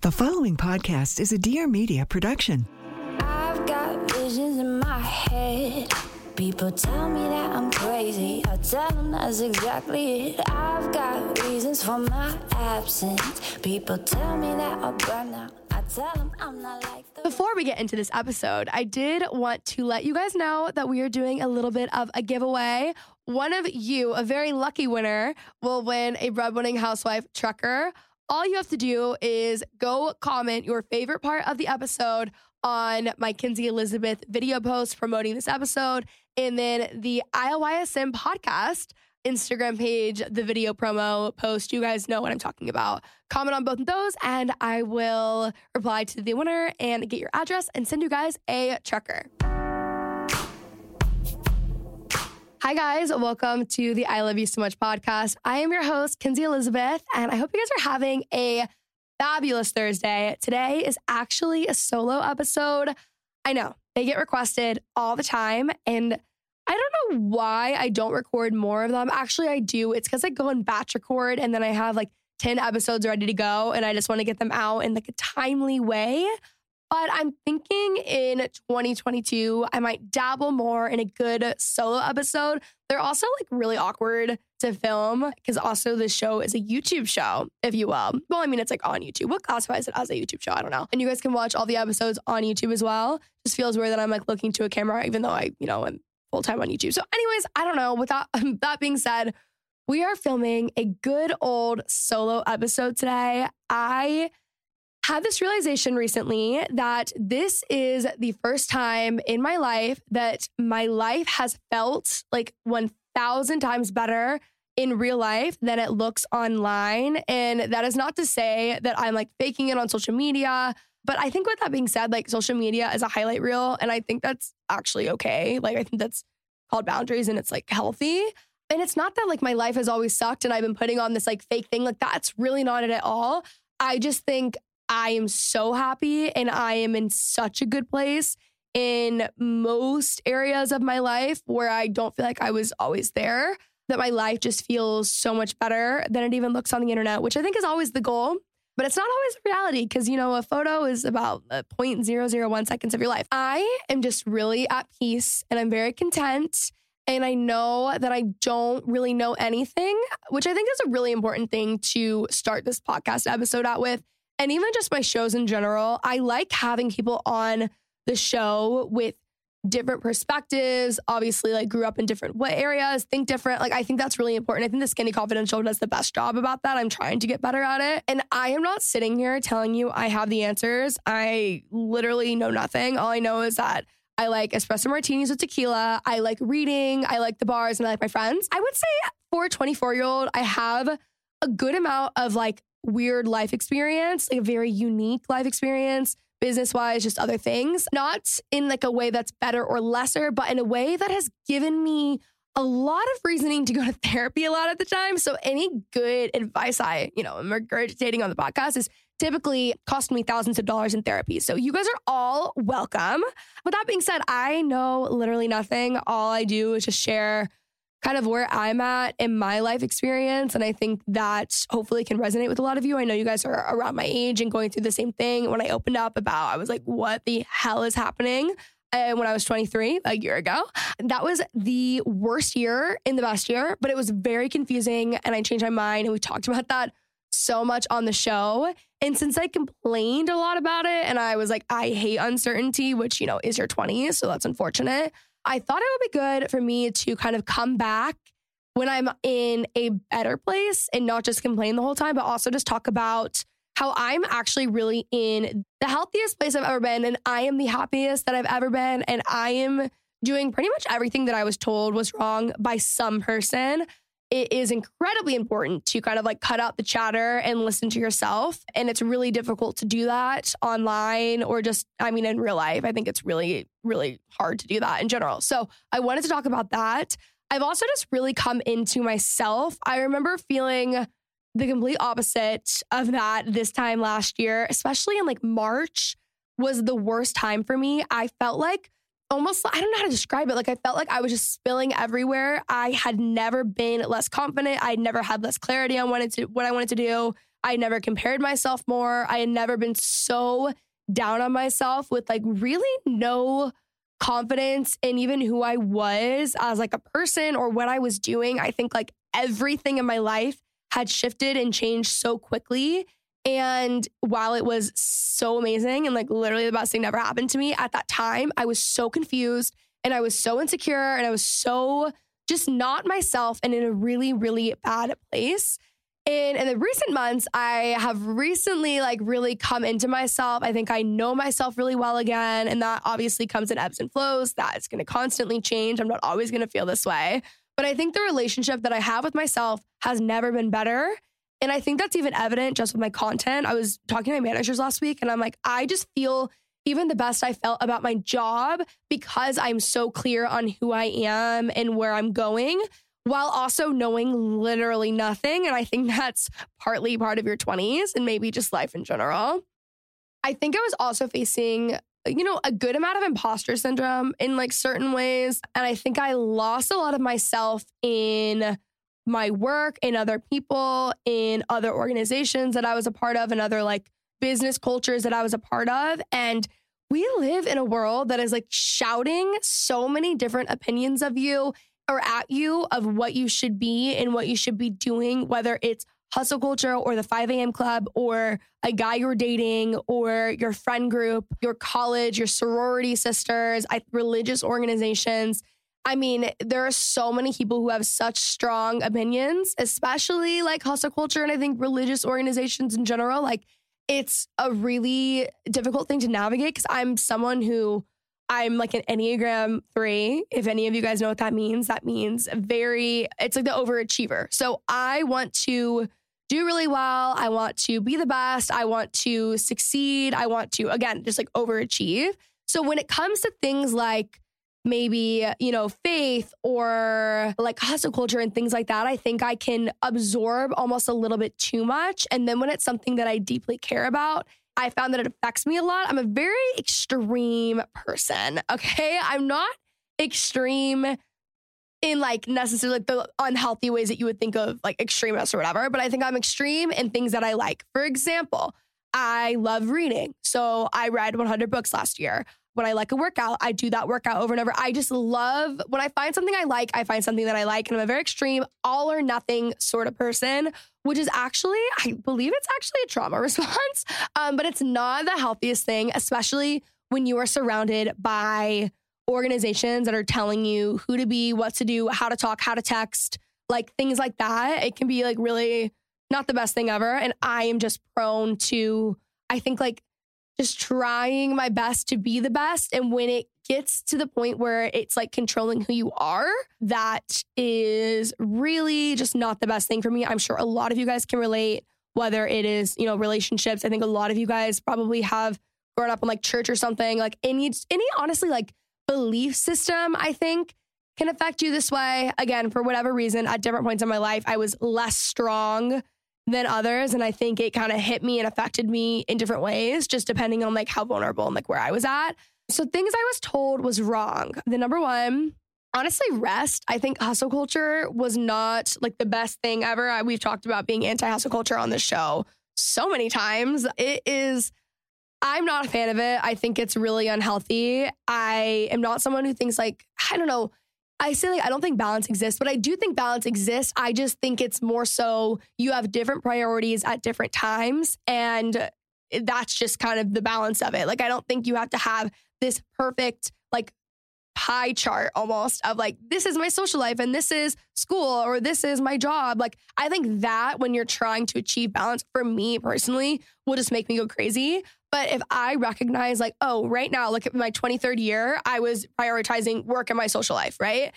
The following podcast is a Dear Media production. I've got visions in my head. People tell me that I'm crazy. I tell them that's exactly it. I've got reasons for my absence. People tell me that I'll burn out. I tell them I'm not like Before we get into this episode, I did want to let you guys know that we are doing a little bit of a giveaway. One of you, a very lucky winner, will win a breadwinning housewife trucker. All you have to do is go comment your favorite part of the episode on my Kenzie Elizabeth video post promoting this episode, and then the ILYSM podcast Instagram page, the video promo post. You guys know what I'm talking about. Comment on both of those, and I will reply to the winner and get your address and send you guys a trucker. Hi, guys. Welcome to the I Love You So Much podcast. I am your host, Kenzie Elizabeth, and I hope you guys are having a fabulous Thursday. Today is actually a solo episode. I know they get requested all the time, and I don't know why I don't record more of them. Actually, I do. It's because I go and batch record, and then I have like 10 episodes ready to go, and I just want to get them out in like a timely way. But I'm thinking in 2022, I might dabble more in a good solo episode. They're also like really awkward to film because also this show is a YouTube show, if you will. Well, I mean, it's like on YouTube. What classifies it as a YouTube show? I don't know. And you guys can watch all the episodes on YouTube as well. Just feels weird that I'm like looking to a camera, even though I, you know, am full time on YouTube. So, anyways, I don't know. With that, that being said, we are filming a good old solo episode today. I had this realization recently that this is the first time in my life that my life has felt like 1000 times better in real life than it looks online. And that is not to say that I'm like faking it on social media. But I think with that being said, like social media is a highlight reel. And I think that's actually okay. Like, I think that's called boundaries and it's like healthy. And it's not that like my life has always sucked and I've been putting on this like fake thing. Like, that's really not it at all. I just think I am so happy and I am in such a good place in most areas of my life where I don't feel like I was always there, that my life just feels so much better than it even looks on the internet, which I think is always the goal. But it's not always a reality because, you know, a photo is about uh, 0.001 seconds of your life. I am just really at peace and I'm very content. And I know that I don't really know anything, which I think is a really important thing to start this podcast episode out with and even just my shows in general, I like having people on the show with different perspectives. Obviously, like grew up in different what areas, think different. Like I think that's really important. I think the Skinny Confidential does the best job about that. I'm trying to get better at it. And I am not sitting here telling you I have the answers. I literally know nothing. All I know is that I like espresso martinis with tequila. I like reading. I like the bars and I like my friends. I would say for a 24 year old, I have a good amount of like weird life experience, like a very unique life experience, business wise, just other things. Not in like a way that's better or lesser, but in a way that has given me a lot of reasoning to go to therapy a lot of the time. So any good advice I, you know, am regurgitating on the podcast is typically costing me thousands of dollars in therapy. So you guys are all welcome. With that being said, I know literally nothing. All I do is just share kind of where I'm at in my life experience. And I think that hopefully can resonate with a lot of you. I know you guys are around my age and going through the same thing. When I opened up about, I was like, what the hell is happening? And when I was 23, a year ago, that was the worst year in the best year, but it was very confusing. And I changed my mind. And we talked about that so much on the show. And since I complained a lot about it and I was like, I hate uncertainty, which, you know, is your 20s. So that's unfortunate. I thought it would be good for me to kind of come back when I'm in a better place and not just complain the whole time, but also just talk about how I'm actually really in the healthiest place I've ever been. And I am the happiest that I've ever been. And I am doing pretty much everything that I was told was wrong by some person it is incredibly important to kind of like cut out the chatter and listen to yourself. And it's really difficult to do that online or just, I mean, in real life. I think it's really, really hard to do that in general. So I wanted to talk about that. I've also just really come into myself. I remember feeling the complete opposite of that this time last year, especially in like March was the worst time for me. I felt like almost I don't know how to describe it. Like I felt like I was just spilling everywhere. I had never been less confident. I never had less clarity on what, to, what I wanted to do. I never compared myself more. I had never been so down on myself with like really no confidence in even who I was as like a person or what I was doing. I think like everything in my life had shifted and changed so quickly and while it was so amazing and like literally the best thing that ever happened to me at that time, I was so confused and I was so insecure and I was so just not myself and in a really, really bad place. And in the recent months, I have recently like really come into myself. I think I know myself really well again. And that obviously comes in ebbs and flows. That is going to constantly change. I'm not always going to feel this way. But I think the relationship that I have with myself has never been better. And I think that's even evident just with my content. I was talking to my managers last week and I'm like, I just feel even the best I felt about my job because I'm so clear on who I am and where I'm going while also knowing literally nothing. And I think that's partly part of your 20s and maybe just life in general. I think I was also facing, you know, a good amount of imposter syndrome in like certain ways. And I think I lost a lot of myself in my work in other people, in other organizations that I was a part of, and other like business cultures that I was a part of. And we live in a world that is like shouting so many different opinions of you or at you of what you should be and what you should be doing, whether it's hustle culture or the 5 a.m. club or a guy you're dating or your friend group, your college, your sorority sisters, religious organizations. I mean, there are so many people who have such strong opinions, especially like hustle culture and I think religious organizations in general. Like, it's a really difficult thing to navigate because I'm someone who I'm like an Enneagram three. If any of you guys know what that means, that means very, it's like the overachiever. So I want to do really well. I want to be the best. I want to succeed. I want to, again, just like overachieve. So when it comes to things like, maybe, you know, faith or like hustle culture and things like that, I think I can absorb almost a little bit too much. And then when it's something that I deeply care about, I found that it affects me a lot. I'm a very extreme person. Okay. I'm not extreme in like necessarily like the unhealthy ways that you would think of like extremists or whatever, but I think I'm extreme in things that I like. For example, I love reading. So I read 100 books last year when I like a workout, I do that workout over and over. I just love when I find something I like, I find something that I like. And I'm a very extreme, all or nothing sort of person, which is actually, I believe it's actually a trauma response. Um, but it's not the healthiest thing, especially when you are surrounded by organizations that are telling you who to be, what to do, how to talk, how to text, like things like that. It can be like really not the best thing ever. And I am just prone to, I think like just trying my best to be the best. And when it gets to the point where it's like controlling who you are, that is really just not the best thing for me. I'm sure a lot of you guys can relate, whether it is, you know, relationships. I think a lot of you guys probably have grown up in like church or something. Like any, any honestly, like belief system, I think can affect you this way. Again, for whatever reason, at different points in my life, I was less strong than others. And I think it kind of hit me and affected me in different ways, just depending on like how vulnerable and like where I was at. So things I was told was wrong. The number one, honestly, rest. I think hustle culture was not like the best thing ever. I, we've talked about being anti hustle culture on this show so many times. It is. I'm not a fan of it. I think it's really unhealthy. I am not someone who thinks like, I don't know, I say like I don't think balance exists, but I do think balance exists. I just think it's more so you have different priorities at different times and that's just kind of the balance of it. Like I don't think you have to have this perfect like pie chart almost of like this is my social life and this is school or this is my job. Like I think that when you're trying to achieve balance for me personally will just make me go crazy. But if I recognize like, oh, right now, look at my 23rd year, I was prioritizing work and my social life, right?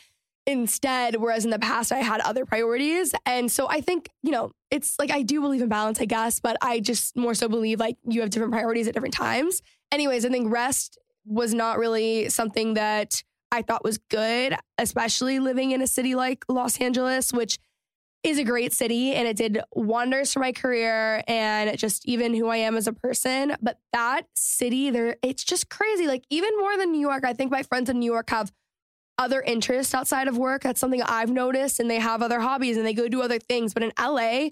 Instead, whereas in the past I had other priorities. And so I think, you know, it's like I do believe in balance, I guess, but I just more so believe like you have different priorities at different times. Anyways, I think rest was not really something that I thought was good, especially living in a city like Los Angeles, which is a great city and it did wonders for my career and just even who I am as a person. But that city, there, it's just crazy. Like even more than New York, I think my friends in New York have other interests outside of work. That's something I've noticed, and they have other hobbies and they go do other things. But in LA,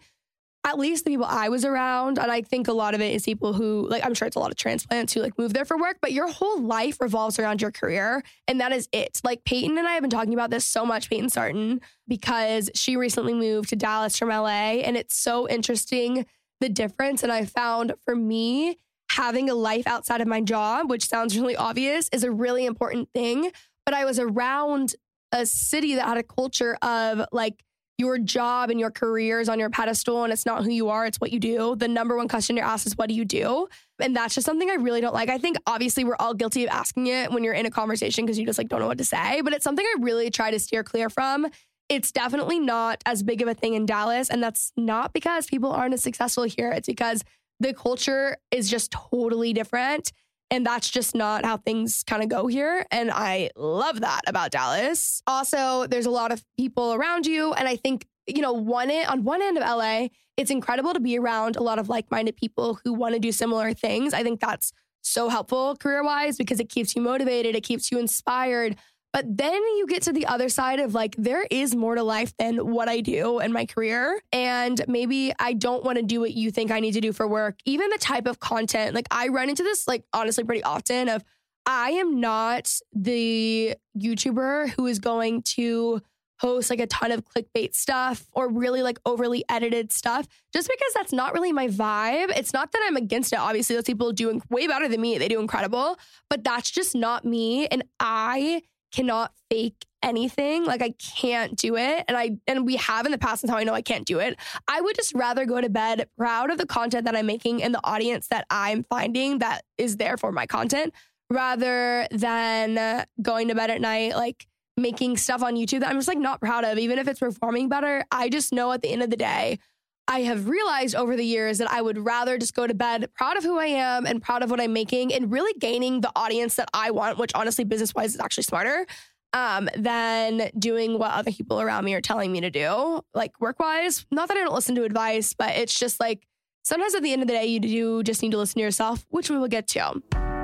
at least the people I was around, and I think a lot of it is people who, like, I'm sure it's a lot of transplants who like move there for work, but your whole life revolves around your career. And that is it. Like, Peyton and I have been talking about this so much, Peyton Sarton, because she recently moved to Dallas from LA. And it's so interesting the difference. And I found for me, having a life outside of my job, which sounds really obvious, is a really important thing. But I was around a city that had a culture of like, your job and your career is on your pedestal and it's not who you are, it's what you do. The number one question you're asked is, What do you do? And that's just something I really don't like. I think obviously we're all guilty of asking it when you're in a conversation because you just like don't know what to say, but it's something I really try to steer clear from. It's definitely not as big of a thing in Dallas. And that's not because people aren't as successful here. It's because the culture is just totally different. And that's just not how things kind of go here. And I love that about Dallas. Also, there's a lot of people around you. And I think, you know, one on one end of LA, it's incredible to be around a lot of like minded people who want to do similar things. I think that's so helpful career wise because it keeps you motivated, it keeps you inspired. But then you get to the other side of like, there is more to life than what I do in my career. And maybe I don't want to do what you think I need to do for work. Even the type of content, like I run into this, like honestly, pretty often of I am not the YouTuber who is going to post like a ton of clickbait stuff or really like overly edited stuff just because that's not really my vibe. It's not that I'm against it. Obviously, those people do way better than me. They do incredible, but that's just not me. And I cannot fake anything. Like I can't do it. And I and we have in the past and how I know I can't do it. I would just rather go to bed proud of the content that I'm making and the audience that I'm finding that is there for my content rather than going to bed at night like making stuff on YouTube that I'm just like not proud of even if it's performing better. I just know at the end of the day I have realized over the years that I would rather just go to bed proud of who I am and proud of what I'm making and really gaining the audience that I want, which honestly, business wise, is actually smarter um, than doing what other people around me are telling me to do, like work wise. Not that I don't listen to advice, but it's just like sometimes at the end of the day, you do just need to listen to yourself, which we will get to.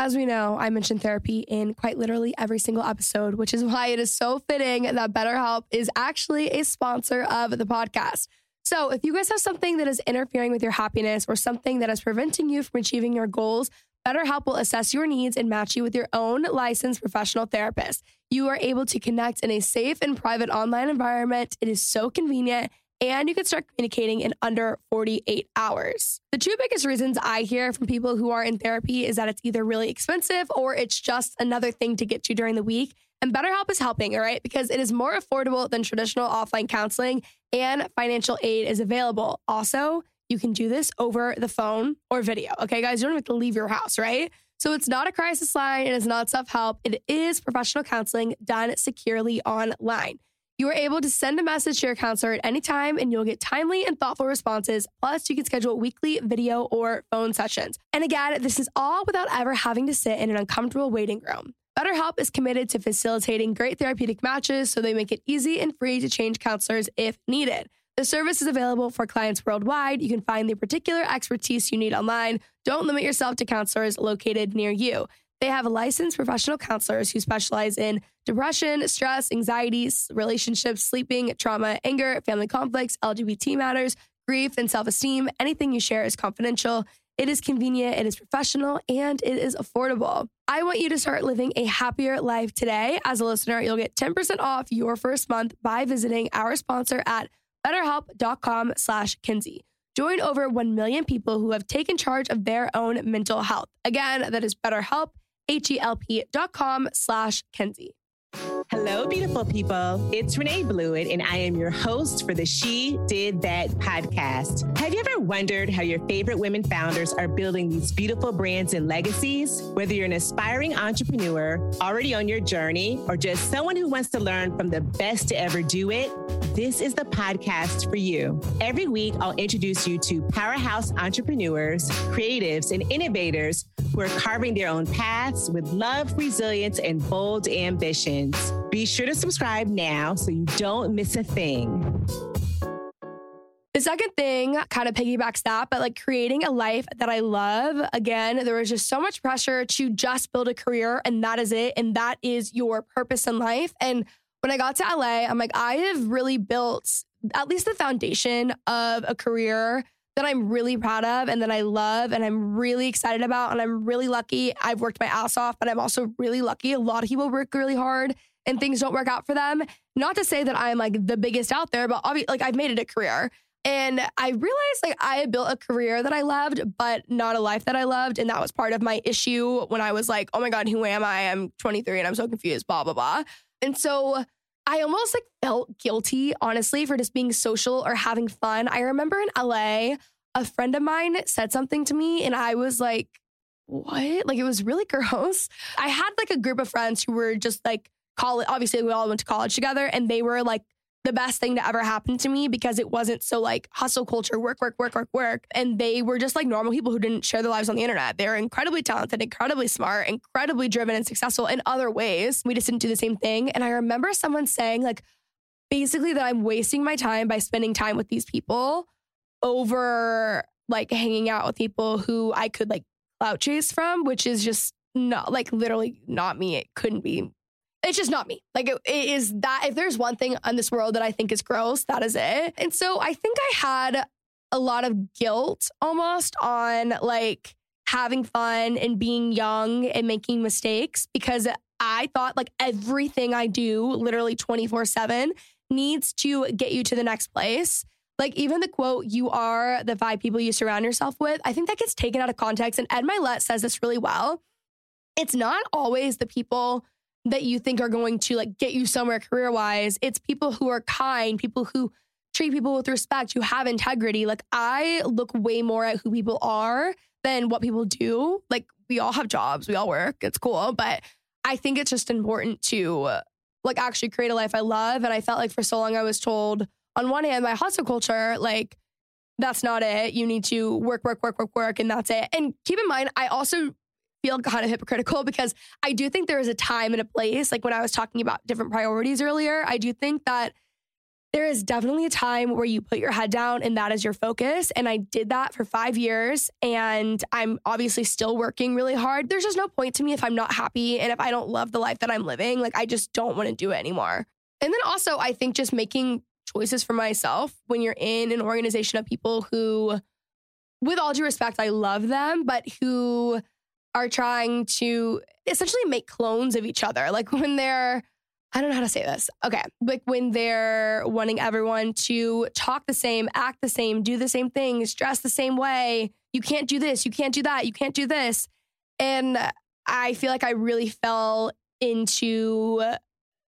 As we know, I mention therapy in quite literally every single episode, which is why it is so fitting that BetterHelp is actually a sponsor of the podcast. So, if you guys have something that is interfering with your happiness or something that is preventing you from achieving your goals, BetterHelp will assess your needs and match you with your own licensed professional therapist. You are able to connect in a safe and private online environment. It is so convenient and you can start communicating in under 48 hours. The two biggest reasons I hear from people who are in therapy is that it's either really expensive or it's just another thing to get to during the week. And BetterHelp is helping, all right, because it is more affordable than traditional offline counseling and financial aid is available. Also, you can do this over the phone or video. Okay, guys, you don't have to leave your house, right? So it's not a crisis line, it is not self help, it is professional counseling done securely online. You are able to send a message to your counselor at any time and you'll get timely and thoughtful responses. Plus, you can schedule weekly video or phone sessions. And again, this is all without ever having to sit in an uncomfortable waiting room. BetterHelp is committed to facilitating great therapeutic matches so they make it easy and free to change counselors if needed. The service is available for clients worldwide. You can find the particular expertise you need online. Don't limit yourself to counselors located near you. They have licensed professional counselors who specialize in depression, stress, anxieties, relationships, sleeping, trauma, anger, family conflicts, LGBT matters, grief, and self esteem. Anything you share is confidential. It is convenient, it is professional, and it is affordable. I want you to start living a happier life today. As a listener, you'll get 10% off your first month by visiting our sponsor at betterhelp.com slash Kenzie. Join over 1 million people who have taken charge of their own mental health. Again, that is betterhelp, H-E-L-P dot com slash Kenzie. Hello, beautiful people. It's Renae Bluitt, and I am your host for the She Did That podcast. Have you ever wondered how your favorite women founders are building these beautiful brands and legacies? Whether you're an aspiring entrepreneur, already on your journey, or just someone who wants to learn from the best to ever do it, this is the podcast for you. Every week, I'll introduce you to powerhouse entrepreneurs, creatives, and innovators who are carving their own paths with love, resilience, and bold ambitions. Be sure to subscribe now so you don't miss a thing. The second thing kind of piggybacks that, but like creating a life that I love. Again, there was just so much pressure to just build a career and that is it. And that is your purpose in life. And when I got to LA, I'm like, I have really built at least the foundation of a career that I'm really proud of and that I love and I'm really excited about. And I'm really lucky. I've worked my ass off, but I'm also really lucky. A lot of people work really hard and things don't work out for them. Not to say that I'm like the biggest out there, but obviously, like I've made it a career. And I realized like I built a career that I loved, but not a life that I loved. And that was part of my issue when I was like, oh my God, who am I? I'm 23 and I'm so confused, blah, blah, blah. And so I almost like felt guilty, honestly, for just being social or having fun. I remember in LA, a friend of mine said something to me and I was like, what? Like it was really gross. I had like a group of friends who were just like college. Obviously, we all went to college together and they were like the best thing to ever happen to me because it wasn't so like hustle culture, work, work, work, work, work. And they were just like normal people who didn't share their lives on the internet. They're incredibly talented, incredibly smart, incredibly driven and successful in other ways. We just didn't do the same thing. And I remember someone saying, like, basically that I'm wasting my time by spending time with these people over like hanging out with people who I could like clout chase from, which is just not like literally not me. It couldn't be it's just not me. Like it, it is that if there's one thing in this world that I think is gross, that is it. And so I think I had a lot of guilt almost on like having fun and being young and making mistakes because I thought like everything I do literally 24/7 needs to get you to the next place. Like even the quote, you are the five people you surround yourself with, I think that gets taken out of context. And Ed Mylett says this really well. It's not always the people that you think are going to like get you somewhere career wise. It's people who are kind, people who treat people with respect, who have integrity. Like I look way more at who people are than what people do. Like we all have jobs, we all work, it's cool, but I think it's just important to like actually create a life I love. And I felt like for so long I was told on one hand by hustle culture, like that's not it. You need to work, work, work, work, work, and that's it. And keep in mind, I also feel kind of hypocritical because I do think there is a time and a place. Like when I was talking about different priorities earlier, I do think that there is definitely a time where you put your head down and that is your focus. And I did that for five years. And I'm obviously still working really hard. There's just no point to me if I'm not happy and if I don't love the life that I'm living. Like I just don't want to do it anymore. And then also, I think just making choices for myself when you're in an organization of people who, with all due respect, I love them, but who are trying to essentially make clones of each other. Like when they're, I don't know how to say this. Okay. Like when they're wanting everyone to talk the same, act the same, do the same things, dress the same way. You can't do this. You can't do that. You can't do this. And I feel like I really fell into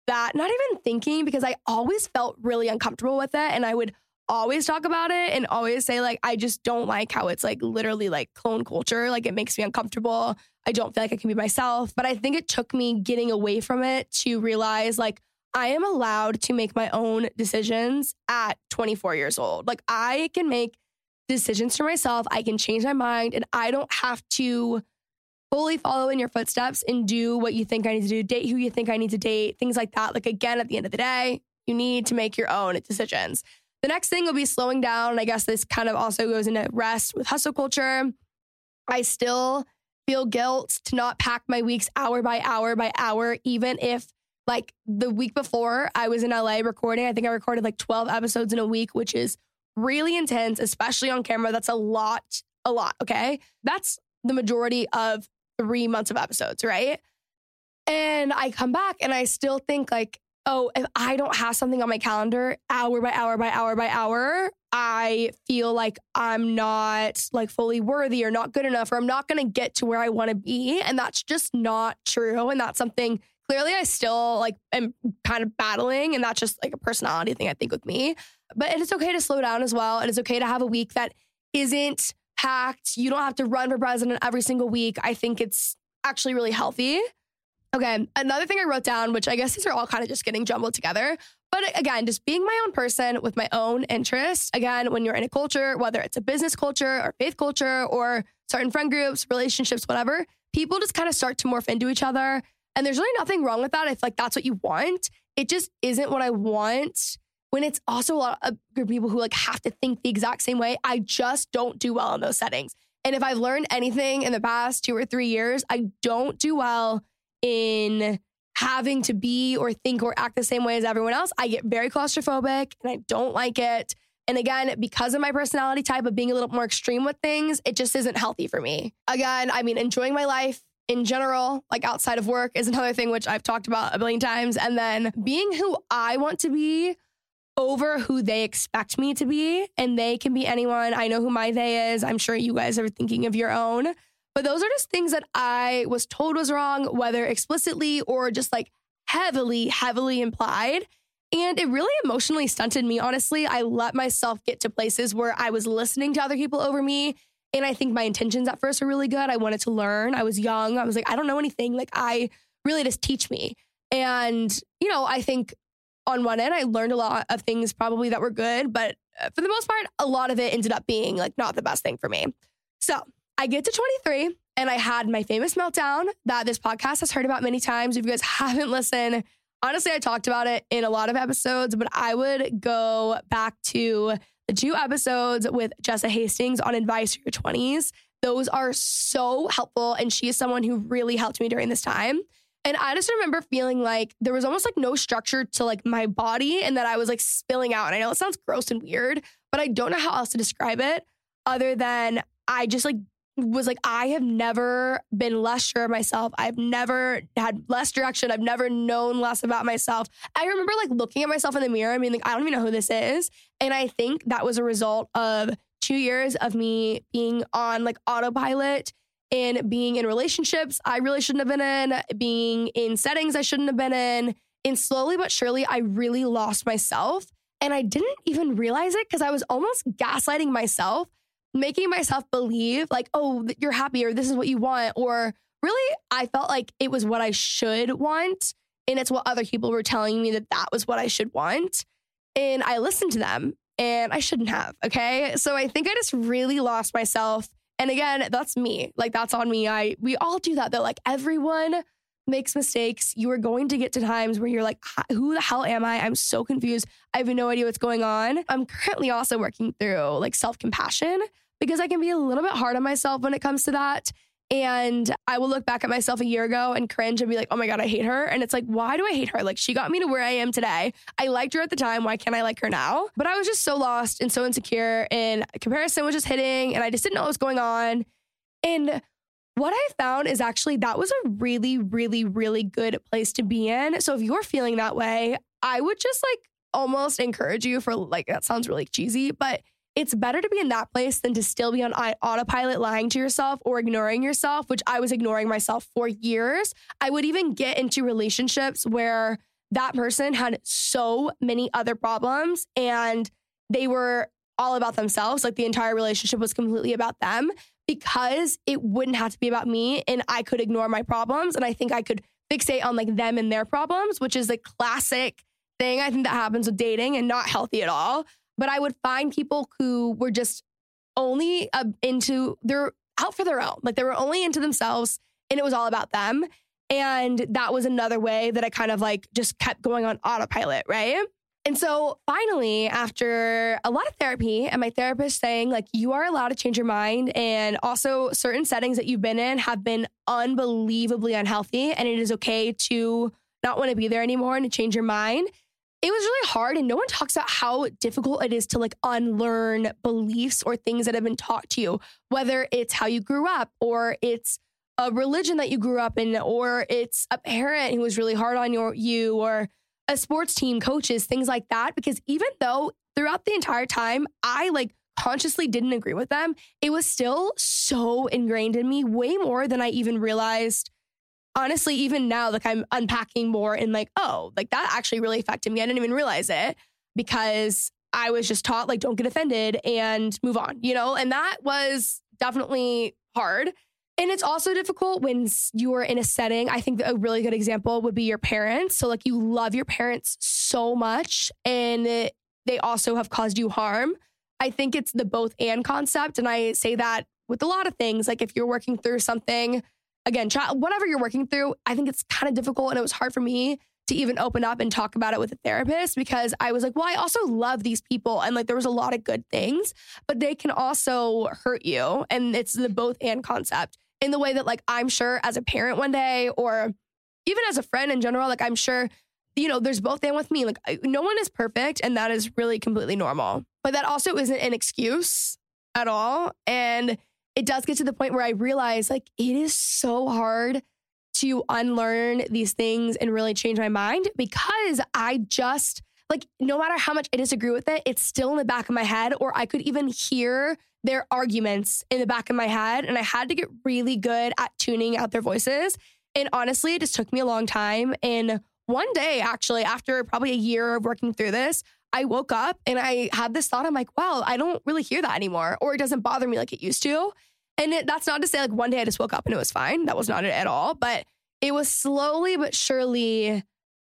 that, not even thinking because I always felt really uncomfortable with it. And I would always talk about it and always say like I just don't like how it's like literally like clone culture. Like it makes me uncomfortable. I don't feel like I can be myself. But I think it took me getting away from it to realize like I am allowed to make my own decisions at 24 years old. Like I can make decisions for myself. I can change my mind and I don't have to fully follow in your footsteps and do what you think I need to do, date who you think I need to date, things like that. Like again, at the end of the day, you need to make your own decisions. The next thing will be slowing down. I guess this kind of also goes into rest with hustle culture. I still feel guilt to not pack my weeks hour by hour by hour, even if like the week before I was in LA recording. I think I recorded like 12 episodes in a week, which is really intense, especially on camera. That's a lot a lot. Okay. That's the majority of three months of episodes, right? And I come back and I still think like, oh, if I don't have something on my calendar hour by hour by hour by hour, I feel like I'm not like fully worthy or not good enough or I'm not going to get to where I want to be and that's just not true and that's something clearly I still like am kind of battling and that's just like a personality thing I think with me. But it is okay to slow down as well. It is okay to have a week that isn't packed. You don't have to run for president every single week. I think it's actually really healthy. Okay, another thing I wrote down, which I guess these are all kind of just getting jumbled together, but again, just being my own person with my own interests. Again, when you're in a culture, whether it's a business culture or faith culture or certain friend groups, relationships, whatever, people just kind of start to morph into each other. And there's really nothing wrong with that if like that's what you want. It just isn't what I want when it's also a lot of group of people who like have to think the exact same way. I just don't do well in those settings. And if I've learned anything in the past two or three years, I don't do well in having to be or think or act the same way as everyone else. I get very claustrophobic and I don't like it. And again, because of my personality type of being a little more extreme with things, it just isn't healthy for me. Again, I mean, enjoying my life in general, like outside of work, is another thing which I've talked about a billion times. And then being who I want to be over who they expect me to be. And they can be anyone. I know who my they is. I'm sure you guys are thinking of your own. But those are just things that I was told was wrong, whether explicitly or just like heavily, heavily implied. And it really emotionally stunted me, honestly. I let myself get to places where I was listening to other people over me. And I think my intentions at first were really good. I wanted to learn. I was young. I was like, I don't know anything. Like, I really just teach me. And, you know, I think on one end, I learned a lot of things probably that were good, but uh, for the most part, a lot of it ended up being like not the best thing for me. So I get to 23 and I had my famous meltdown that this podcast has heard about many times. If you guys haven't listened, honestly, I talked about it in a lot of episodes, but I would go back to the two episodes with Jessa Hastings on advice for your 20s. Those are so helpful. And she is someone who really helped me during this time. And I just remember feeling like there was almost like no structure to like my body and that I was like spilling out. And I know it sounds gross and weird, but I don't know how else to describe it other than I just like was like, I have never been less sure of myself. I've never had less direction. I've never known less about myself. I remember like looking at myself in the mirror I mean, like, I don't even know who this is. And I think that was a result of two years of me being on like autopilot and being in relationships I really shouldn't have been in, being in settings I shouldn't have been in. And slowly but surely, I really lost myself. And I didn't even realize it because I was almost gaslighting myself making myself believe like, oh, you're happy or this is what you want. Or really, I felt like it was what I should want. And it's what other people were telling me that that was what I should want. And I listened to them and I shouldn't have. Okay. So I think I just really lost myself. And again, that's me. Like that's on me. I we all do that though. Like everyone makes mistakes. You are going to get to times where you're like, who the hell am I? I'm so confused. I have no idea what's going on. I'm currently also working through like self compassion because I can be a little bit hard on myself when it comes to that. And I will look back at myself a year ago and cringe and be like, oh my God, I hate her. And it's like, why do I hate her? Like, she got me to where I am today. I liked her at the time. Why can't I like her now? But I was just so lost and so insecure, and comparison was just hitting, and I just didn't know what was going on. And what I found is actually that was a really, really, really good place to be in. So if you're feeling that way, I would just like almost encourage you for like, that sounds really cheesy, but it's better to be in that place than to still be on autopilot lying to yourself or ignoring yourself, which I was ignoring myself for years. I would even get into relationships where that person had so many other problems and they were all about themselves. Like the entire relationship was completely about them because it wouldn't have to be about me and I could ignore my problems. And I think I could fixate on like them and their problems, which is a classic thing I think that happens with dating and not healthy at all but I would find people who were just only uh, into they're out for their own. Like they were only into themselves and it was all about them. And that was another way that I kind of like just kept going on autopilot, right? And so finally, after a lot of therapy and my therapist saying, like, you are allowed to change your mind. And also, certain settings that you've been in have been unbelievably unhealthy. And it is okay to not want to be there anymore and to change your mind it was really hard and no one talks about how difficult it is to like unlearn beliefs or things that have been taught to you whether it's how you grew up or it's a religion that you grew up in or it's a parent who was really hard on your you or a sports team coaches things like that because even though throughout the entire time I like consciously didn't agree with them it was still so ingrained in me way more than I even realized honestly, even now, like I'm unpacking more and like, oh, like that actually really affected me. I didn't even realize it because I was just taught, like, don't get offended and move on, you know? And that was definitely hard. And it's also difficult when you're in a setting. I think a really good example would be your parents. So, like, you love your parents so much and they also have caused you harm. I think it's the both and concept. And I say that with a lot of things. Like, if you're working through something, again, whatever you're working through, I think it's kind of difficult. And it was hard for me to even open up and talk about it with a therapist because I was like, well, I also love these people. And like, there was a lot of good things, but they can also hurt you. And it's the both and concept in the way that, like, I'm sure as a parent one day or even as a friend in general, like, I'm sure, you know, there's both and with me. Like, no one is perfect. And that is really completely normal. But that also isn't an excuse at all. And it does get to the point where I realize like it is so hard to unlearn these things and really change my mind because I just like no matter how much I disagree with it, it's still in the back of my head, or I could even hear their arguments in the back of my head. And I had to get really good at tuning out their voices. And honestly, it just took me a long time. And one day, actually, after probably a year of working through this, I woke up and I had this thought. I'm like, wow, I don't really hear that anymore, or it doesn't bother me like it used to. And it, that's not to say like one day I just woke up and it was fine. That was not it at all. But it was slowly but surely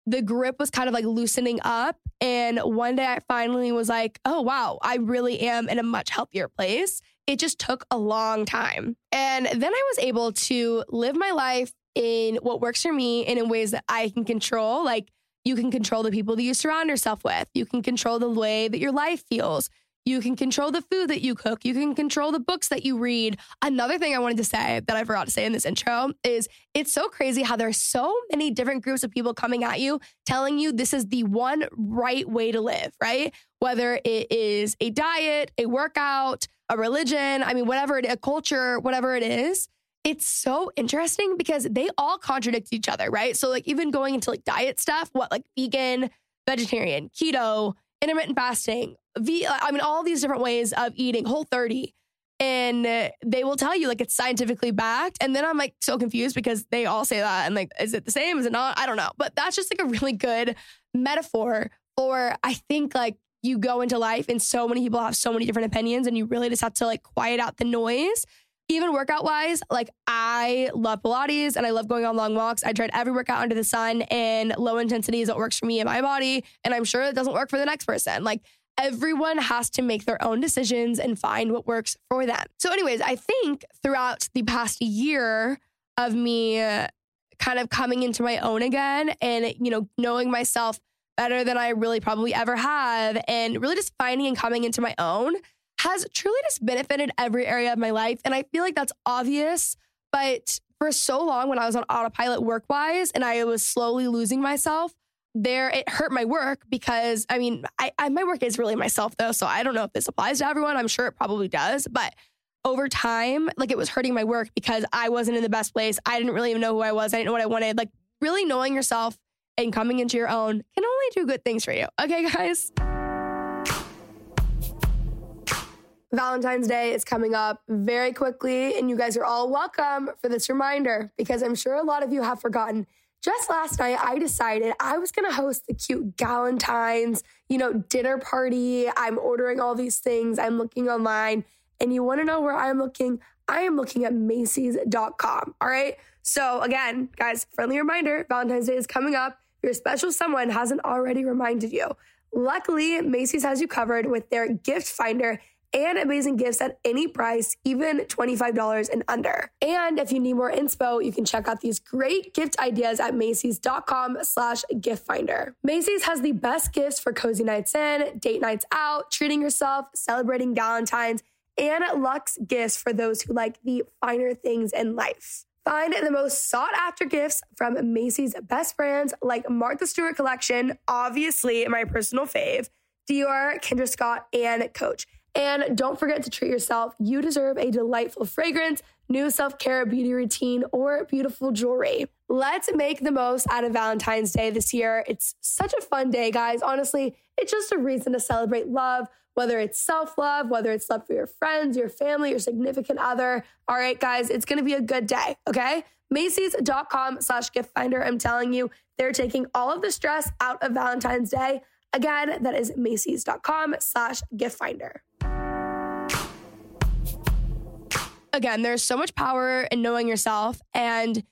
the grip was kind of like loosening up. And one day I finally was like, oh, wow, I really am in a much healthier place. It just took a long time. And then I was able to live my life in what works for me and in ways that I can control. Like you can control the people that you surround yourself with. You can control the way that your life feels. You can control the food that you cook. You can control the books that you read. Another thing I wanted to say that I forgot to say in this intro is it's so crazy how there's so many different groups of people coming at you telling you this is the one right way to live, right? Whether it is a diet, a workout, a religion, I mean, whatever it, a culture, whatever it is it's so interesting because they all contradict each other, right? So like even going into like diet stuff, what like vegan, vegetarian, keto, intermittent fasting, v- I mean all these different ways of eating, whole 30. And they will tell you like it's scientifically backed. And then I'm like so confused because they all say that. And like, is it the same? Is it not? I don't know. But that's just like a really good metaphor for I think like you go into life and so many people have so many different opinions and you really just have to like quiet out the noise even workout wise, like I love Pilates and I love going on long walks. I tried every workout under the sun and low intensity is what works for me and my body. And I'm sure it doesn't work for the next person. Like everyone has to make their own decisions and find what works for them. So, anyways, I think throughout the past year of me kind of coming into my own again and, you know, knowing myself better than I really probably ever have and really just finding and coming into my own has truly just benefited every area of my life. And I feel like that's obvious, but for so long when I was on autopilot work wise and I was slowly losing myself, there it hurt my work because I mean, I, I, my work is really myself though. So I don't know if this applies to everyone. I'm sure it probably does, but over time, like it was hurting my work because I wasn't in the best place. I didn't really even know who I was. I didn't know what I wanted. Like really knowing yourself and coming into your own can only do good things for you. Okay, guys. Valentine's Day is coming up very quickly, and you guys are all welcome for this reminder because I'm sure a lot of you have forgotten. Just last night, I decided I was gonna host the cute Galentine's, you know, dinner party. I'm ordering all these things, I'm looking online, and you wanna know where I'm looking? I am looking at Macy's.com. All right. So, again, guys, friendly reminder Valentine's Day is coming up. Your special someone hasn't already reminded you. Luckily, Macy's has you covered with their gift finder and amazing gifts at any price, even $25 and under. And if you need more inspo, you can check out these great gift ideas at Macy's.com slash gift finder. Macy's has the best gifts for cozy nights in, date nights out, treating yourself, celebrating Valentine's, and luxe gifts for those who like the finer things in life. Find the most sought after gifts from Macy's best brands like Martha Stewart Collection, obviously my personal fave, Dior, Kendra Scott, and Coach. And don't forget to treat yourself. You deserve a delightful fragrance, new self care beauty routine, or beautiful jewelry. Let's make the most out of Valentine's Day this year. It's such a fun day, guys. Honestly, it's just a reason to celebrate love, whether it's self love, whether it's love for your friends, your family, your significant other. All right, guys, it's to be a good day, okay? Macy's.com slash gift finder. I'm telling you, they're taking all of the stress out of Valentine's Day. Again, that is Macy's.com slash gift finder. Again, there's so much power in knowing yourself. And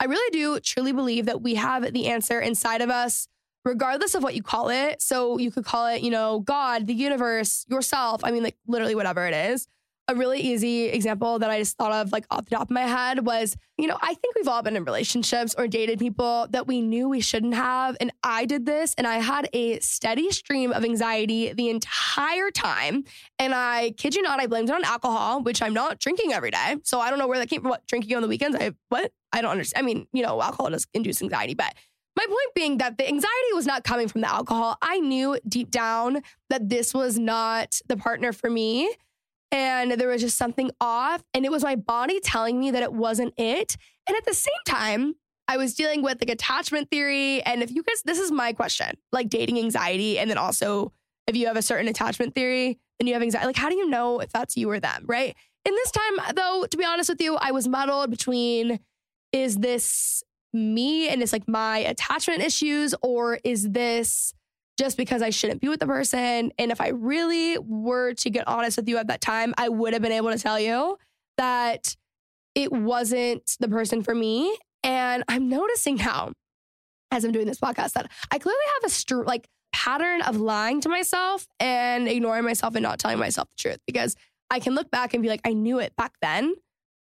I really do truly believe that we have the answer inside of us, regardless of what you call it. So you could call it, you know, God, the universe, yourself. I mean, like literally whatever it is a really easy example that I just thought of like off the top of my head was, you know, I think we've all been in relationships or dated people that we knew we shouldn't have. And I did this and I had a steady stream of anxiety the entire time. And I kid you not, I blamed it on alcohol, which I'm not drinking every day. So I don't know where that came from. What drinking on the weekends? I what? I don't understand. I mean, you know, alcohol does induce anxiety, but my point being that the anxiety was not coming from the alcohol. I knew deep down that this was not the partner for me and there was just something off. And it was my body telling me that it wasn't it. And at the same time, I was dealing with like attachment theory. And if you guys, this is my question like dating anxiety. And then also, if you have a certain attachment theory, then you have anxiety. Like, how do you know if that's you or them? Right. In this time, though, to be honest with you, I was muddled between is this me and it's like my attachment issues, or is this just because I shouldn't be with the person. And if I really were to get honest with you at that time, I would have been able to tell you that it wasn't the person for me. And I'm noticing now, as I'm doing this podcast, that I clearly have a str- like pattern of lying to myself and ignoring myself and not telling myself the truth because I can look back and be like, I knew it back then,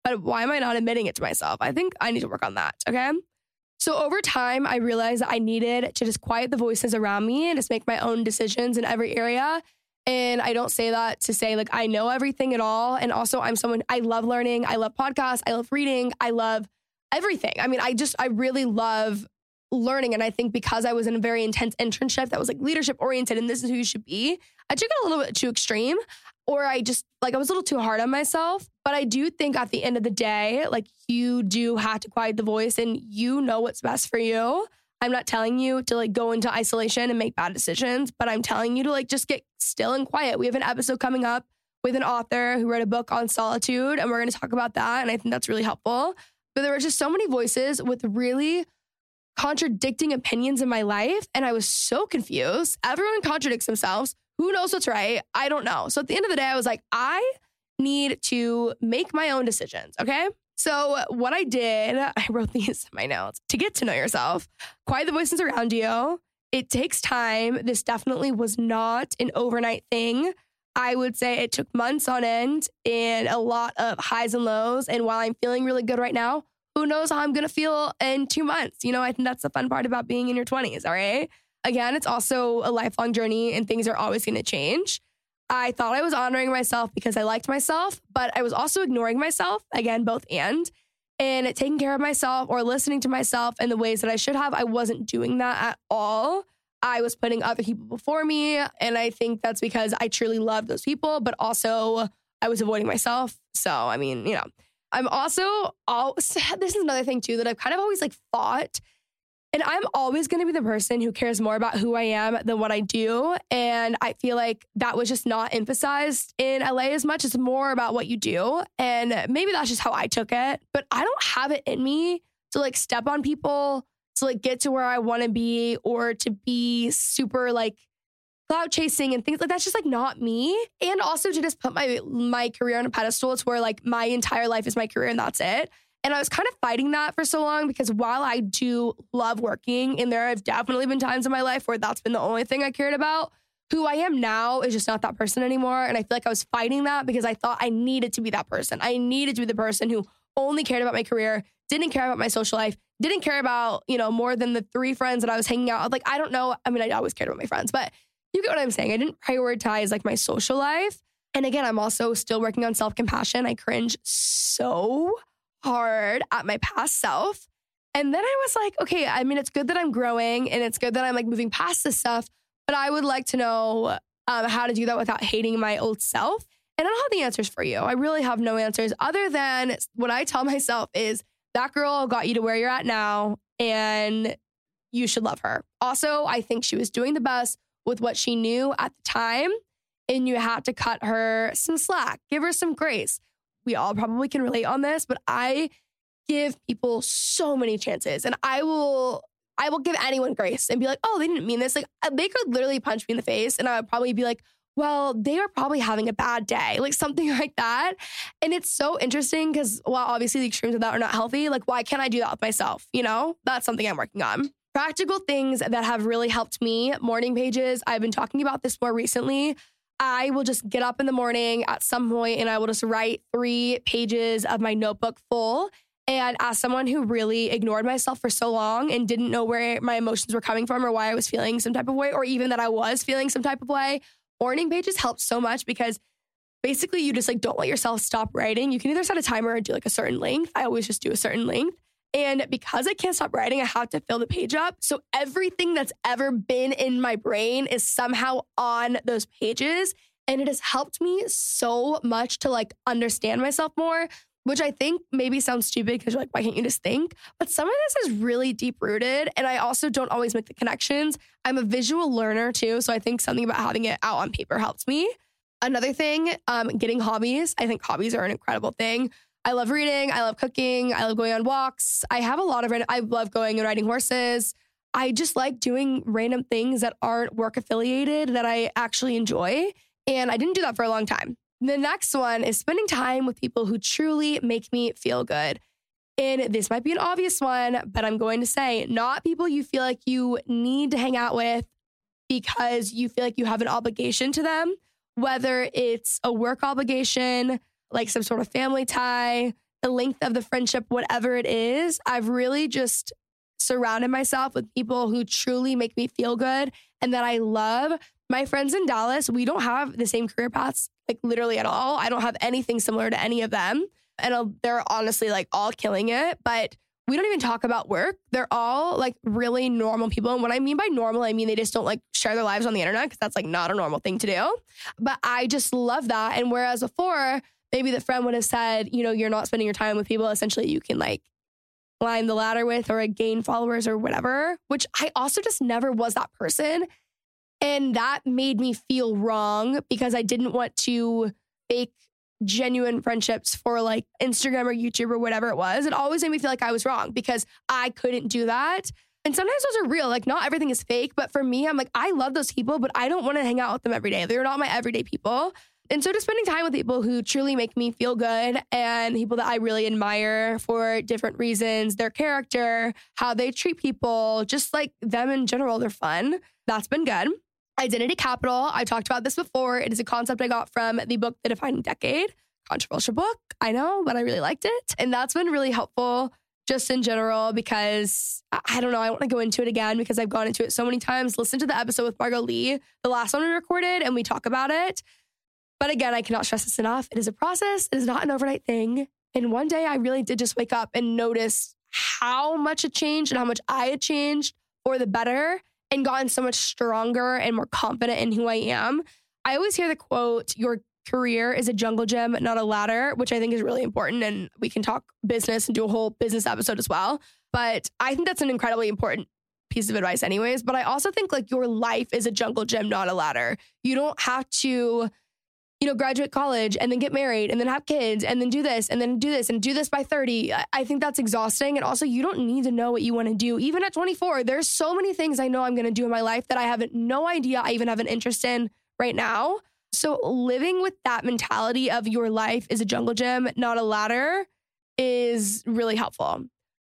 but why am I not admitting it to myself? I think I need to work on that. Okay. So over time, I realized that I needed to just quiet the voices around me and just make my own decisions in every area. And I don't say that to say like I know everything at all. And also, I'm someone I love learning. I love podcasts. I love reading. I love everything. I mean, I just, I really love learning. And I think because I was in a very intense internship that was like leadership oriented and this is who you should be, I took it a little bit too extreme or I just like I was a little too hard on myself. But I do think at the end of the day, like you do have to quiet the voice and you know what's best for you. I'm not telling you to like go into isolation and make bad decisions, but I'm telling you to like just get still and quiet. We have an episode coming up with an author who wrote a book on solitude, and we're going to talk about that. And I think that's really helpful. But there were just so many voices with really contradicting opinions in my life. And I was so confused. Everyone contradicts themselves. Who knows what's right? I don't know. So at the end of the day, I was like, I need to make my own decisions. Okay. So what I did, I wrote these in my notes to get to know yourself, quiet the voices around you. It takes time. This definitely was not an overnight thing. I would say it took months on end and a lot of highs and lows. And while I'm feeling really good right now, who knows how I'm going to feel in two months? You know, I think that's the fun part about being in your 20s. All right. Again, it's also a lifelong journey and things are always going to change. I thought I was honoring myself because I liked myself, but I was also ignoring myself. Again, both and. And taking care of myself or listening to myself in the ways that I should have, I wasn't doing that at all. I was putting other people before me. And I think that's because I truly love those people, but also I was avoiding myself. So, I mean, you know, I'm also all this is another thing too that I've kind of always like thought and I'm always going to be the person who cares more about who I am than what I do. And I feel like that was just not emphasized in LA as much. It's more about what you do. And maybe that's just how I took it. But I don't have it in me to like step on people, to like get to where I want to be, or to be super like cloud chasing and things like that's just like not me. And also to just put my my career on a pedestal. It's where like my entire life is my career and that's it. And I was kind of fighting that for so long because while I do love working, and there have definitely been times in my life where that's been the only thing I cared about, who I am now is just not that person anymore. And I feel like I was fighting that because I thought I needed to be that person. I needed to be the person who only cared about my career, didn't care about my social life, didn't care about, you know, more than the three friends that I was hanging out with. Like, I don't know. I mean, I always cared about my friends, but you get what I'm saying. I didn't prioritize like my social life. And again, I'm also still working on self compassion. I cringe so hard at my past self. And then I was like, okay, I mean, it's good that I'm growing and it's good that I'm like moving past this stuff, but I would like to know um, how to do that without hating my old self. And I don't have the answers for you. I really have no answers other than what I tell myself is that girl got you to where you're at now and you should love her. Also, I think she was doing the best with what she knew at the time and you had to cut her some slack, give her some grace. We all probably can relate on this, but I give people so many chances and I will I will give anyone grace and be like, "Oh, they didn't mean this." Like uh, they could literally punch me in the face and I would probably be like, "Well, they are probably having a bad day." Like something like that. And it's so interesting cuz while obviously the extremes of that are not healthy, like why can't I do that with myself, you know? That's something I'm working on. Practical things that have really helped me, morning pages. I've been talking about this more recently. I will just get up in the morning at some point and I will just write three pages of my notebook full. And as someone who really ignored myself for so long and didn't know where my emotions were coming from or why I was feeling some type of way, or even that I was feeling some type of way, morning pages helped so much because basically you just like don't let yourself stop writing. You can either set a timer or do like a certain length. I always just do a certain length. And because I can't stop writing, I have to fill the page up. So everything that's ever been in my brain is somehow on those pages. And it has helped me so much to like understand myself more, which I think maybe sounds stupid because you're like, why can't you just think? But some of this is really deep rooted. And I also don't always make the connections. I'm a visual learner too. So I think something about having it out on paper helps me. Another thing, um, getting hobbies. I think hobbies are an incredible thing. I love reading. I love cooking. I love going on walks. I have a lot of, I love going and riding horses. I just like doing random things that aren't work affiliated that I actually enjoy. And I didn't do that for a long time. The next one is spending time with people who truly make me feel good. And this might be an obvious one, but I'm going to say not people you feel like you need to hang out with because you feel like you have an obligation to them, whether it's a work obligation, like some sort of family tie, the length of the friendship, whatever it is, I've really just surrounded myself with people who truly make me feel good and that I love. My friends in Dallas, we don't have the same career paths, like literally at all. I don't have anything similar to any of them. And uh, they're honestly like all killing it. But we don't even talk about work. They're all like really normal people. And what I mean by normal, I mean they just don't like share their lives on the internet because that's like not a normal thing to do. But I just love that. And whereas before, maybe the friend would have said, you know, you're not spending your time with people essentially you can like climb the ladder with or gain followers or whatever, which I also just never was that person. And that made me feel wrong because I didn't want to fake genuine friendships for like Instagram or YouTube or whatever it was. It always made me feel like I was wrong because I couldn't do that. And sometimes those are real. Like, not everything is fake. But for me, I'm like, I love those people, but I don't want to hang out with them every day. They're not my everyday people. And so just spending time with people who truly make me feel good and people that I really admire for different reasons, their character, how they treat people, just like them in general, they're fun. That's been good. Identity Capital, I talked about this before. It is a concept I got from the book The Defining Decade. Controversial book, I know, but I really liked it. And that's been really helpful just in general because I don't know. I want to go into it again because I've gone into it so many times. Listen to the episode with Margot Lee, the last one we recorded, and we talk about it. But again, I cannot stress this enough. It is a process, it is not an overnight thing. And one day I really did just wake up and notice how much it changed and how much I had changed for the better and gotten so much stronger and more confident in who I am. I always hear the quote, your career is a jungle gym, not a ladder, which I think is really important. And we can talk business and do a whole business episode as well. But I think that's an incredibly important piece of advice, anyways. But I also think like your life is a jungle gym, not a ladder. You don't have to you know, graduate college and then get married and then have kids and then do this and then do this and do this by 30. I think that's exhausting. And also, you don't need to know what you want to do. Even at 24, there's so many things I know I'm going to do in my life that I have no idea I even have an interest in right now. So, living with that mentality of your life is a jungle gym, not a ladder, is really helpful.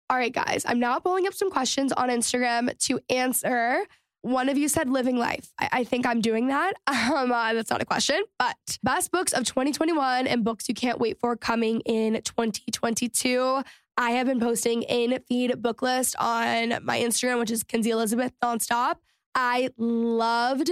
All right, guys, I'm now pulling up some questions on Instagram to answer. One of you said living life. I, I think I'm doing that. Um, uh, that's not a question, but best books of 2021 and books you can't wait for coming in 2022. I have been posting in feed book list on my Instagram, which is Kenzie Elizabeth nonstop. I loved,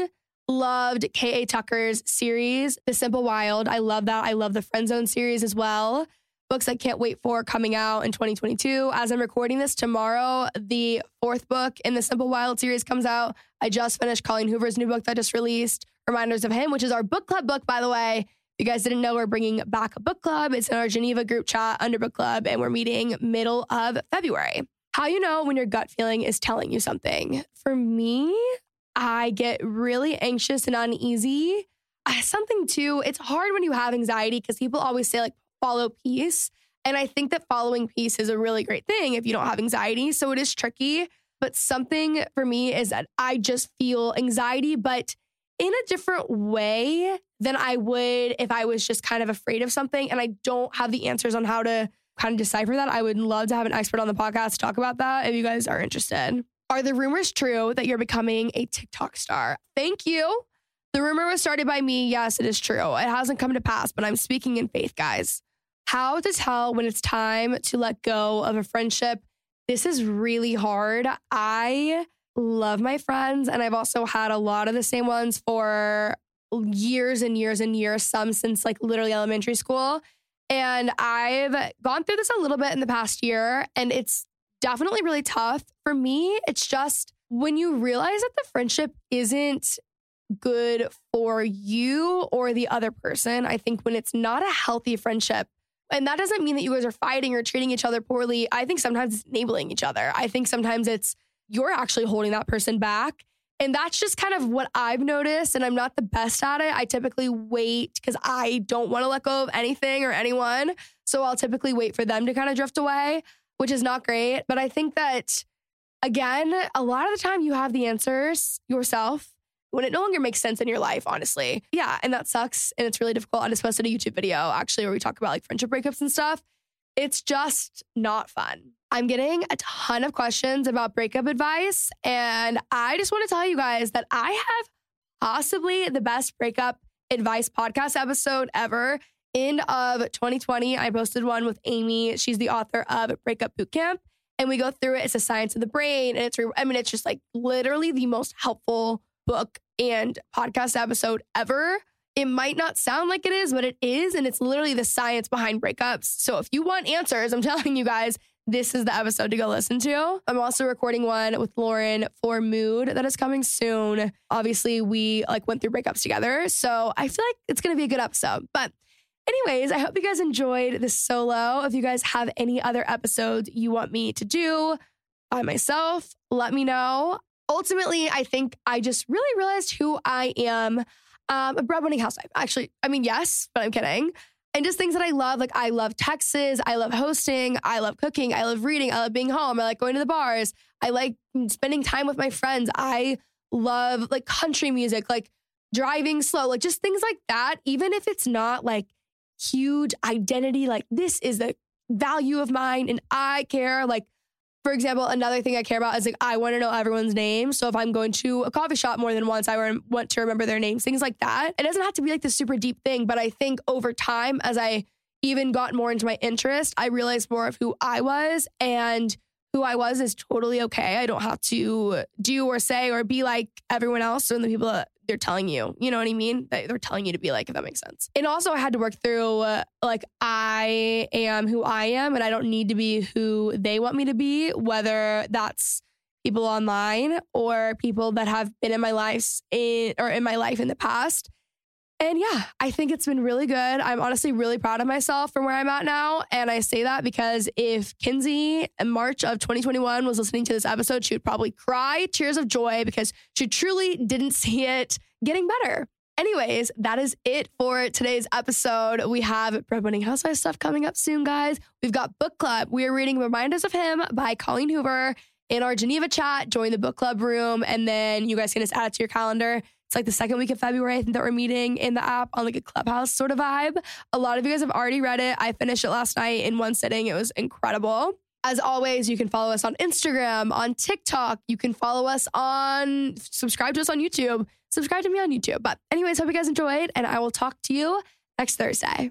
loved K.A. Tucker's series, The Simple Wild. I love that. I love the Friend Zone series as well. Books I can't wait for coming out in 2022. As I'm recording this tomorrow, the fourth book in the Simple Wild series comes out. I just finished Colleen Hoover's new book that just released, Reminders of Him, which is our book club book, by the way. If you guys didn't know, we're bringing back a book club. It's in our Geneva group chat under book club, and we're meeting middle of February. How you know when your gut feeling is telling you something? For me, I get really anxious and uneasy. Something too, it's hard when you have anxiety because people always say, like, follow peace. And I think that following peace is a really great thing if you don't have anxiety. So it is tricky. But something for me is that I just feel anxiety, but in a different way than I would if I was just kind of afraid of something and I don't have the answers on how to kind of decipher that. I would love to have an expert on the podcast talk about that if you guys are interested. Are the rumors true that you're becoming a TikTok star? Thank you. The rumor was started by me. Yes, it is true. It hasn't come to pass, but I'm speaking in faith, guys. How to tell when it's time to let go of a friendship. This is really hard. I love my friends, and I've also had a lot of the same ones for years and years and years, some since like literally elementary school. And I've gone through this a little bit in the past year, and it's definitely really tough. For me, it's just when you realize that the friendship isn't good for you or the other person, I think when it's not a healthy friendship, and that doesn't mean that you guys are fighting or treating each other poorly. I think sometimes it's enabling each other. I think sometimes it's you're actually holding that person back. And that's just kind of what I've noticed. And I'm not the best at it. I typically wait because I don't want to let go of anything or anyone. So I'll typically wait for them to kind of drift away, which is not great. But I think that, again, a lot of the time you have the answers yourself when it no longer makes sense in your life, honestly. Yeah. And that sucks. And it's really difficult. I just posted a YouTube video actually where we talk about like friendship breakups and stuff. It's just not fun. I'm getting a ton of questions about breakup advice. And I just want to tell you guys that I have possibly the best breakup advice podcast episode ever. End of 2020, I posted one with Amy. She's the author of Breakup Bootcamp. And we go through it. It's a science of the brain. And it's, I mean, it's just like literally the most helpful book and podcast episode ever. It might not sound like it is, but it is. And it's literally the science behind breakups. So if you want answers, I'm telling you guys, this is the episode to go listen to. I'm also recording one with Lauren for Mood that is coming soon. Obviously, we like went through breakups together. So I feel like it's going to be a good episode. But anyways, I hope you guys enjoyed this solo. If you guys have any other episodes you want me to do by myself, let me know ultimately, I think I just really realized who I am. Um, a breadwinning housewife. Actually, I mean, yes, but I'm kidding. And just things that I love. Like, I love Texas. I love hosting. I love cooking. I love reading. I love being home. I like going to the bars. I like spending time with my friends. I love like country music, like driving slow, like just things like that. Even if it's not like huge identity, like this is the value of mine and I care. Like, for example, another thing I care about is like I want to know everyone's name. So if I'm going to a coffee shop more than once, I want to remember their names, things like that. It doesn't have to be like this super deep thing, but I think over time, as I even got more into my interest, I realized more of who I was and who I was is totally okay. I don't have to do or say or be like everyone else and the people that they're telling you. You know what I mean? They're telling you to be like, if that makes sense. And also, I had to work through uh, like, I am who I am, and I don't need to be who they want me to be, whether that's people online or people that have been in my life in or in my life in the past. And yeah, I think it's been really good. I'm honestly really proud of myself from where I'm at now. And I say that because if Kenzie in March of 2021 was listening to this episode, she would probably cry tears of joy because she truly didn't see it getting better. Anyways, that is it for today's episode. We have Breadwinning Housewives stuff coming up soon, guys. We've got book club. We are reading Reminders of Him by Colleen Hoover in our Geneva chat. Join the book club room, and then you guys can just add it to your calendar. It's like the second week of February, I think that we're meeting in the app on like a clubhouse sort of vibe. A lot of you guys have already read it. I finished it last night in one sitting. It was incredible. As always, you can follow us on Instagram, on TikTok. You can follow us on, subscribe to us on YouTube, subscribe to me on YouTube. But, anyways, hope you guys enjoyed, and I will talk to you next Thursday.